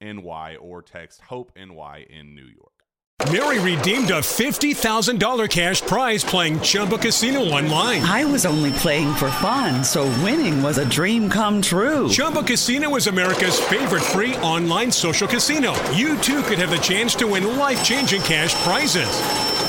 NY or text Hope NY in New York. Mary redeemed a $50,000 cash prize playing Chumba Casino online. I was only playing for fun, so winning was a dream come true. Chumba Casino is America's favorite free online social casino. You too could have the chance to win life changing cash prizes.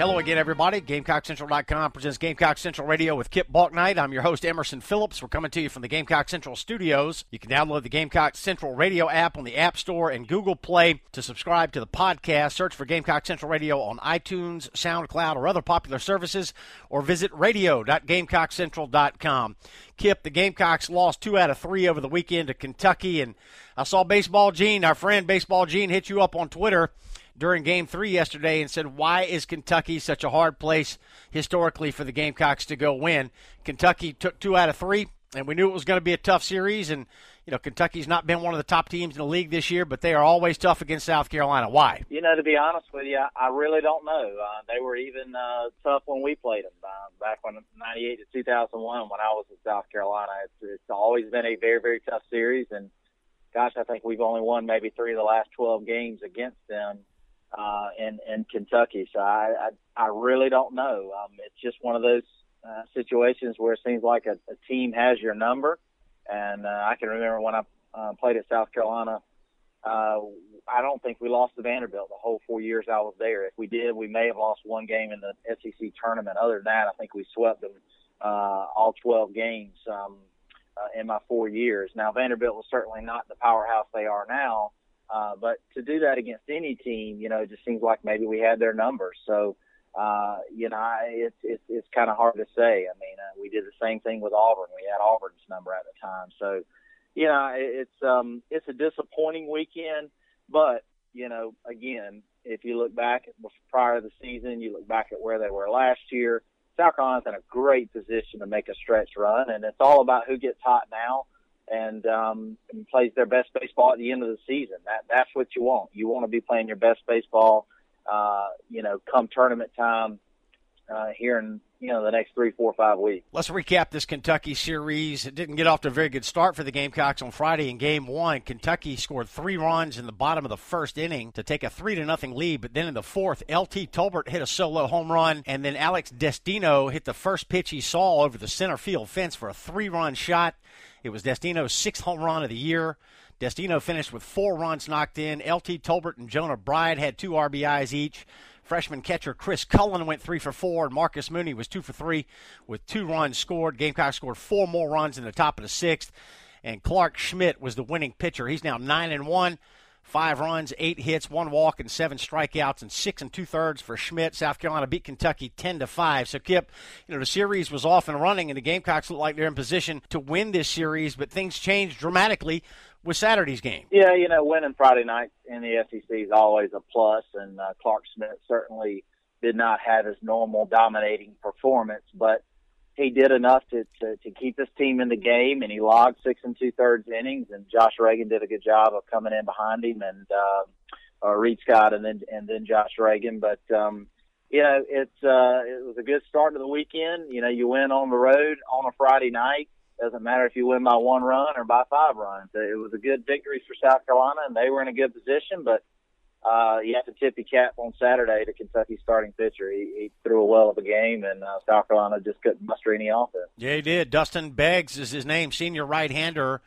Hello again, everybody. GamecockCentral.com presents Gamecock Central Radio with Kip Bouknight. I'm your host, Emerson Phillips. We're coming to you from the Gamecock Central studios. You can download the Gamecock Central Radio app on the App Store and Google Play to subscribe to the podcast. Search for Gamecock Central Radio on iTunes, SoundCloud, or other popular services, or visit radio.gamecockcentral.com. Kip, the Gamecocks lost two out of three over the weekend to Kentucky, and I saw Baseball Gene, our friend Baseball Gene, hit you up on Twitter during game three yesterday and said, Why is Kentucky such a hard place historically for the Gamecocks to go win? Kentucky took two out of three, and we knew it was going to be a tough series. And, you know, Kentucky's not been one of the top teams in the league this year, but they are always tough against South Carolina. Why? You know, to be honest with you, I really don't know. Uh, they were even uh, tough when we played them uh, back when 98 to 2001 when I was in South Carolina. It's, it's always been a very, very tough series. And, gosh, I think we've only won maybe three of the last 12 games against them uh, in in Kentucky. So I I, I really don't know. Um, it's just one of those uh, situations where it seems like a, a team has your number. And uh, I can remember when I uh, played at South Carolina. Uh, I don't think we lost to Vanderbilt the whole four years I was there. If we did, we may have lost one game in the SEC tournament. Other than that, I think we swept them uh, all 12 games um, uh, in my four years. Now Vanderbilt was certainly not the powerhouse they are now, uh, but to do that against any team, you know, it just seems like maybe we had their numbers. So, uh, you know, I, it's it's it's kind of hard to say. I mean, uh, we did the same thing with Auburn. We had Auburn's number at the time. So, you know, it's um it's a disappointing weekend, but you know, again, if you look back prior to the season, you look back at where they were last year. South Carolina's in a great position to make a stretch run, and it's all about who gets hot now and, um, and plays their best baseball at the end of the season. That that's what you want. You want to be playing your best baseball, uh, you know, come tournament time. Uh, here in you know the next three, four, five weeks. Let's recap this Kentucky series. It didn't get off to a very good start for the Gamecocks on Friday in Game One. Kentucky scored three runs in the bottom of the first inning to take a three to nothing lead, but then in the fourth, LT Tolbert hit a solo home run, and then Alex Destino hit the first pitch he saw over the center field fence for a three run shot. It was Destino's sixth home run of the year. Destino finished with four runs knocked in. LT Tolbert and Jonah Bride had two RBIs each. Freshman catcher Chris Cullen went three for four, and Marcus Mooney was two for three with two runs scored. Gamecock scored four more runs in the top of the sixth, and Clark Schmidt was the winning pitcher. He's now nine and one, five runs, eight hits, one walk, and seven strikeouts, and six and two thirds for Schmidt. South Carolina beat Kentucky ten to five. So Kip, you know the series was off and running, and the Gamecocks look like they're in position to win this series, but things changed dramatically with Saturday's game. Yeah, you know, winning Friday night in the SEC is always a plus, and uh, Clark Schmidt certainly did not have his normal dominating performance, but he did enough to, to, to keep this team in the game, and he logged six and two thirds innings, and Josh Reagan did a good job of coming in behind him, and uh, uh, Reed Scott, and then and then Josh Reagan, but. um you know, it's uh, it was a good start to the weekend. You know, you win on the road on a Friday night doesn't matter if you win by one run or by five runs. It was a good victory for South Carolina, and they were in a good position. But uh, you have to tip your cap on Saturday to Kentucky's starting pitcher. He, he threw a well of a game, and uh, South Carolina just couldn't muster any offense. Yeah, he did. Dustin Beggs is his name, senior right-hander,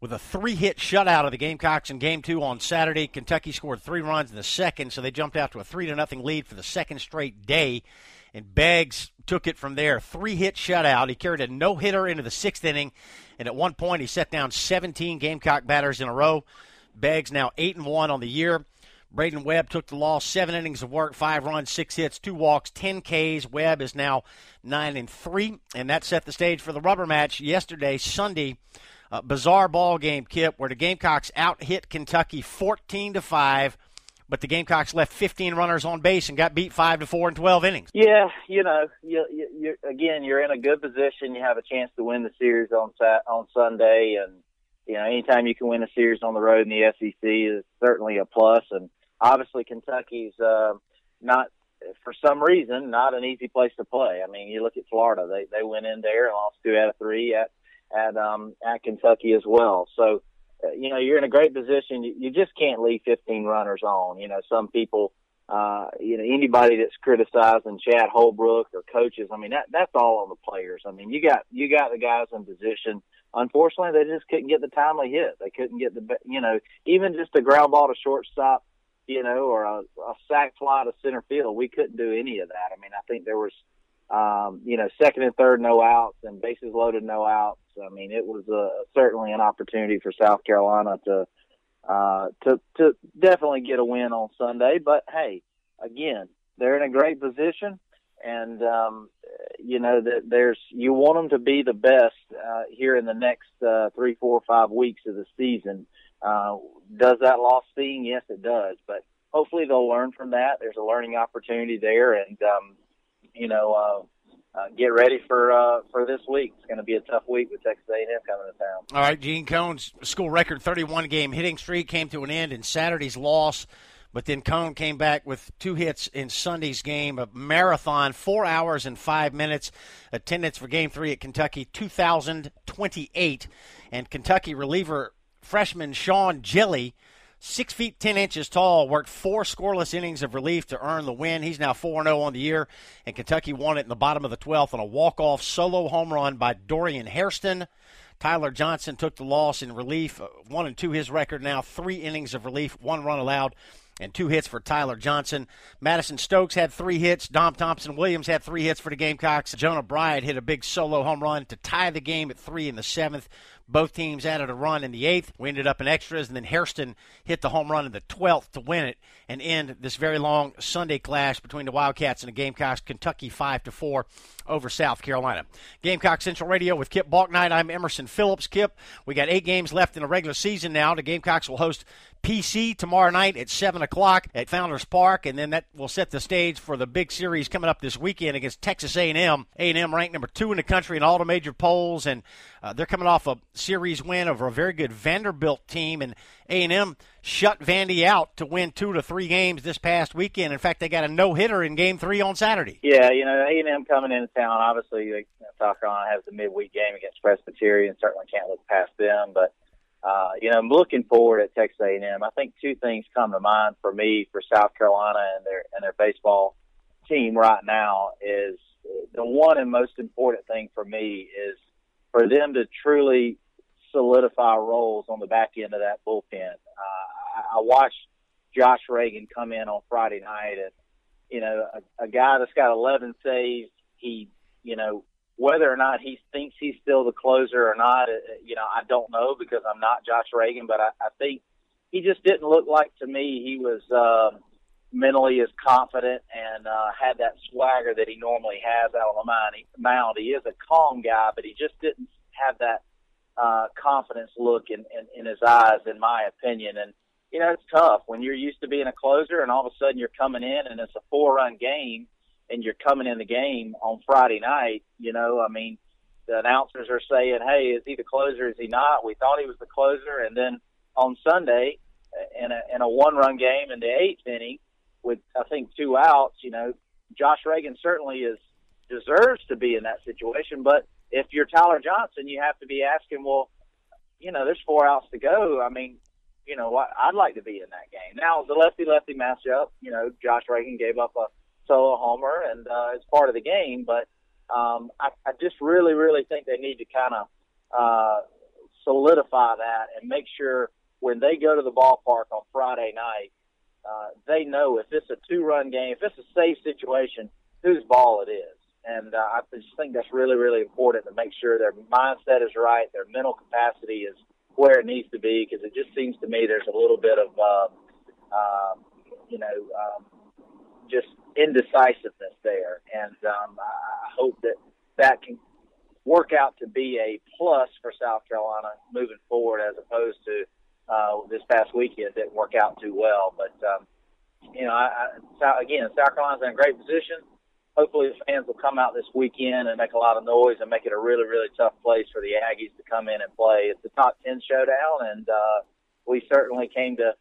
with a three-hit shutout of the Gamecocks in Game Two on Saturday. Kentucky scored three runs in the second, so they jumped out to a three to nothing lead for the second straight day. And Beggs took it from there. Three hit shutout. He carried a no hitter into the sixth inning, and at one point he set down 17 Gamecock batters in a row. Beggs now eight and one on the year. Braden Webb took the loss, seven innings of work, five runs, six hits, two walks, ten Ks. Webb is now nine and three, and that set the stage for the rubber match yesterday, Sunday. Bizarre ball game, Kip, where the Gamecocks out hit Kentucky 14 to five but the Gamecocks left 15 runners on base and got beat five to four in 12 innings. Yeah, you know, you, you, you again, you're in a good position. You have a chance to win the series on on Sunday, and you know, anytime you can win a series on the road in the SEC is certainly a plus. And obviously, Kentucky's uh, not for some reason not an easy place to play. I mean, you look at Florida; they they went in there and lost two out of three at at um, at Kentucky as well. So you know, you're in a great position. You, you just can't leave 15 runners on. You know, some people, uh, you know, anybody that's criticizing Chad Holbrook or coaches, I mean, that, that's all on the players. I mean, you got, you got the guys in position. Unfortunately, they just couldn't get the timely hit. They couldn't get the, you know, even just a ground ball to shortstop, you know, or a, a sac fly to center field. We couldn't do any of that. I mean, I think there was, um, you know, second and third no outs and bases loaded no outs. I mean, it was uh, certainly an opportunity for South Carolina to uh, to to definitely get a win on Sunday. But hey, again, they're in a great position, and um, you know that there's you want them to be the best uh, here in the next uh, three, four, five weeks of the season. Uh, does that loss sting? Yes, it does. But hopefully they'll learn from that. There's a learning opportunity there, and um, you know, uh, uh, get ready for uh, for this week. It's going to be a tough week with Texas A&M coming to town. All right, Gene Cone's school record 31 game hitting streak came to an end in Saturday's loss, but then Cone came back with two hits in Sunday's game, a marathon, four hours and five minutes. Attendance for Game Three at Kentucky 2,028, and Kentucky reliever freshman Sean Hjelle Six feet ten inches tall, worked four scoreless innings of relief to earn the win. He's now 4 0 on the year, and Kentucky won it in the bottom of the 12th on a walk off solo home run by Dorian Hairston. Tyler Johnson took the loss in relief, uh, one and two his record now, three innings of relief, one run allowed, and two hits for Tyler Johnson. Madison Stokes had three hits. Dom Thompson Williams had three hits for the Gamecocks. Jonah Bride hit a big solo home run to tie the game at three in the seventh. Both teams added a run in the eighth. We ended up in extras, and then Hairston hit the home run in the 12th to win it and end this very long Sunday clash between the Wildcats and the Gamecocks. Kentucky 5 to 4 over South Carolina. Gamecock Central Radio with Kip Bouknight. I'm Emerson Phillips. Kip, we got eight games left in the regular season now. The Gamecocks will host PC tomorrow night at 7 o'clock at Founders Park, and then that will set the stage for the big series coming up this weekend against Texas A&M. A&M ranked number two in the country in all the major polls, and uh, they're coming off a series win over a very good Vanderbilt team, and A&M shut Vandy out to win two to three games this past weekend. In fact, they got a no hitter in Game Three on Saturday. Yeah, you know A&M coming into town. Obviously, South Carolina has the midweek game against Presbyterian. Certainly can't look past them, but uh, you know, I'm looking forward at Texas A&M. I think two things come to mind for me for South Carolina and their and their baseball team right now is the one and most important thing for me is for them to truly solidify roles on the back end of that bullpen. Uh, I watched Josh Reagan come in on Friday night, and you know, a, a guy that's got 11 saves. He, you know, whether or not he thinks he's still the closer or not, uh, you know, I don't know because I'm not Josh Reagan, but I, I think he just didn't look like to me he was uh, mentally as confident and uh, had that swagger that he normally has out on the mound. He is a calm guy, but he just didn't have that uh, confidence look in, in, in his eyes, in my opinion. And you know, it's tough when you're used to being a closer, and all of a sudden you're coming in and it's a four-run game and you're coming in the game on Friday night, you know, I mean, the announcers are saying, "Hey, is he the closer? Is he not?" We thought he was the closer, and then on Sunday, in a in a one-run game in the eighth inning, with I think two outs, you know, Josh Reagan certainly is deserves to be in that situation. But if you're Tyler Johnson, you have to be asking, well, you know, there's four outs to go. I mean, you know, what? I'd like to be in that game. Now the lefty lefty matchup, you know, Josh Reagan gave up a solo homer, and uh, it's part of the game. But um, I, I just really, really think they need to kind of uh, solidify that and make sure when they go to the ballpark on Friday night, uh, they know if it's a two-run game, if it's a safe situation, whose ball it is. And uh, I just think that's really, really important to make sure their mindset is right, their mental capacity is where it needs to be, because it just seems to me there's a little bit of, uh, uh, you know, um, just indecisiveness there, and um, I hope that that can work out to be a plus for South Carolina moving forward, as opposed to uh, this past weekend didn't work out too well. But um, you know, I, I, again, South Carolina's in a great position. Hopefully, the fans will come out this weekend and make a lot of noise and make it a really, really tough place for the Aggies to come in and play. It's a top ten showdown, and uh, we certainly came to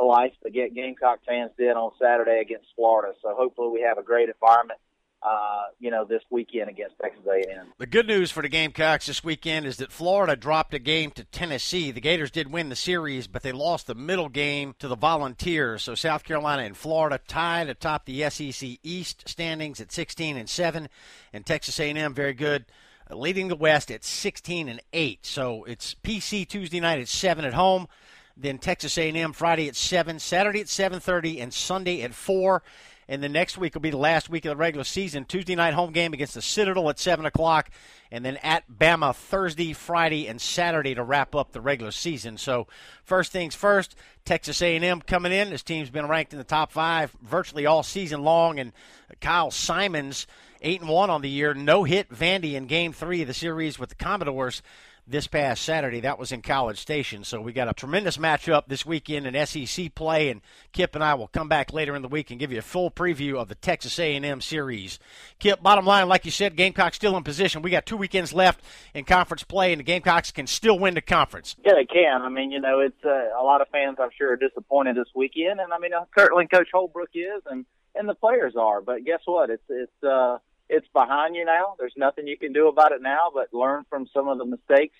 life the Gamecock fans did on Saturday against Florida. So hopefully we have a great environment. Uh, you know, this weekend against Texas A&M. The good news for the Gamecocks this weekend is that Florida dropped a game to Tennessee. The Gators did win the series, but they lost the middle game to the Volunteers. So South Carolina and Florida tied atop the SEC East standings at 16 and 7, and Texas A&M very good leading the West at 16 and 8. So it's PC Tuesday night at 7 at home then Texas A&M Friday at 7, Saturday at 7:30 and Sunday at 4. And the next week will be the last week of the regular season. Tuesday night home game against the Citadel at 7 o'clock, and then at Bama Thursday, Friday, and Saturday to wrap up the regular season. So first things first, Texas A&M coming in. This team's been ranked in the top five virtually all season long, and Kyle Simonds, 8 and 1 on the year, no hit Vandy in game three of the series with the Commodores this past Saturday. That was in College Station. So we got a tremendous matchup this weekend in SEC play, and Kip and I will come back later in the week and give you a full preview of the Texas A&M series. Kip, bottom line, like you said, Gamecocks still in position. We got two weekends left in conference play, and the Gamecocks can still win the conference. Yeah, they can. I mean, you know, it's uh, a lot of fans I'm sure are disappointed this weekend, and I mean, uh, certainly Coach Holbrook is, and and the players are. But guess what? It's it's uh it's behind you now. There's nothing you can do about it now, but learn from some of the mistakes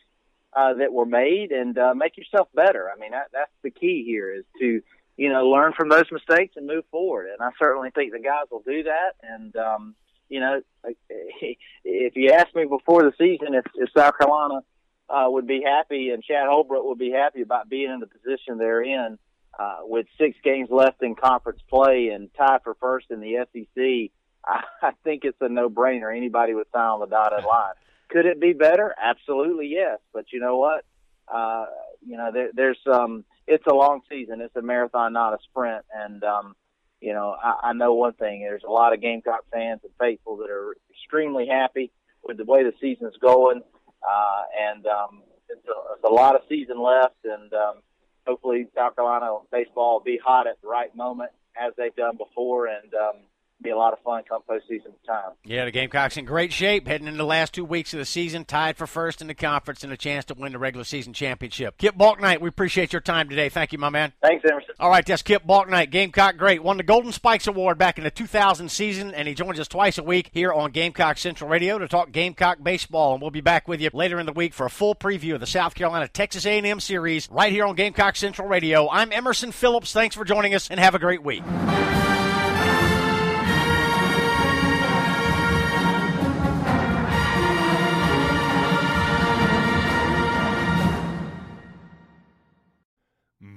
uh, that were made and uh, make yourself better. I mean, that, that's the key here is to, you know, learn from those mistakes and move forward. And I certainly think the guys will do that. And, um, you know, if you asked me before the season if, if South Carolina uh, would be happy and Chad Holbrook would be happy about being in the position they're in uh, with six games left in conference play and tied for first in the SEC, I think it's a no-brainer. Anybody would sign on the dotted line. Could it be better? Absolutely, yes. But you know what? Uh, you know, there, there's um, it's a long season. It's a marathon, not a sprint. And um, you know, I, I know one thing. There's a lot of Gamecock fans and faithful that are extremely happy with the way the season's going. Uh, and um, it's, a, it's a lot of season left, and um, hopefully South Carolina baseball will be hot at the right moment as they've done before. And um, be a lot of fun come postseason time. Yeah, the Gamecocks in great shape heading into the last two weeks of the season, tied for first in the conference and a chance to win the regular season championship. Kip Bouknight, we appreciate your time today. Thank you, my man. Thanks, Emerson. All right, that's Kip Bouknight, Gamecock great. Won the Golden Spikes Award back in the 2000 season, and he joins us twice a week here on Gamecock Central Radio to talk Gamecock baseball. And we'll be back with you later in the week for a full preview of the South Carolina Texas A&M series right here on Gamecock Central Radio. I'm Emerson Phillips. Thanks for joining us, and have a great week.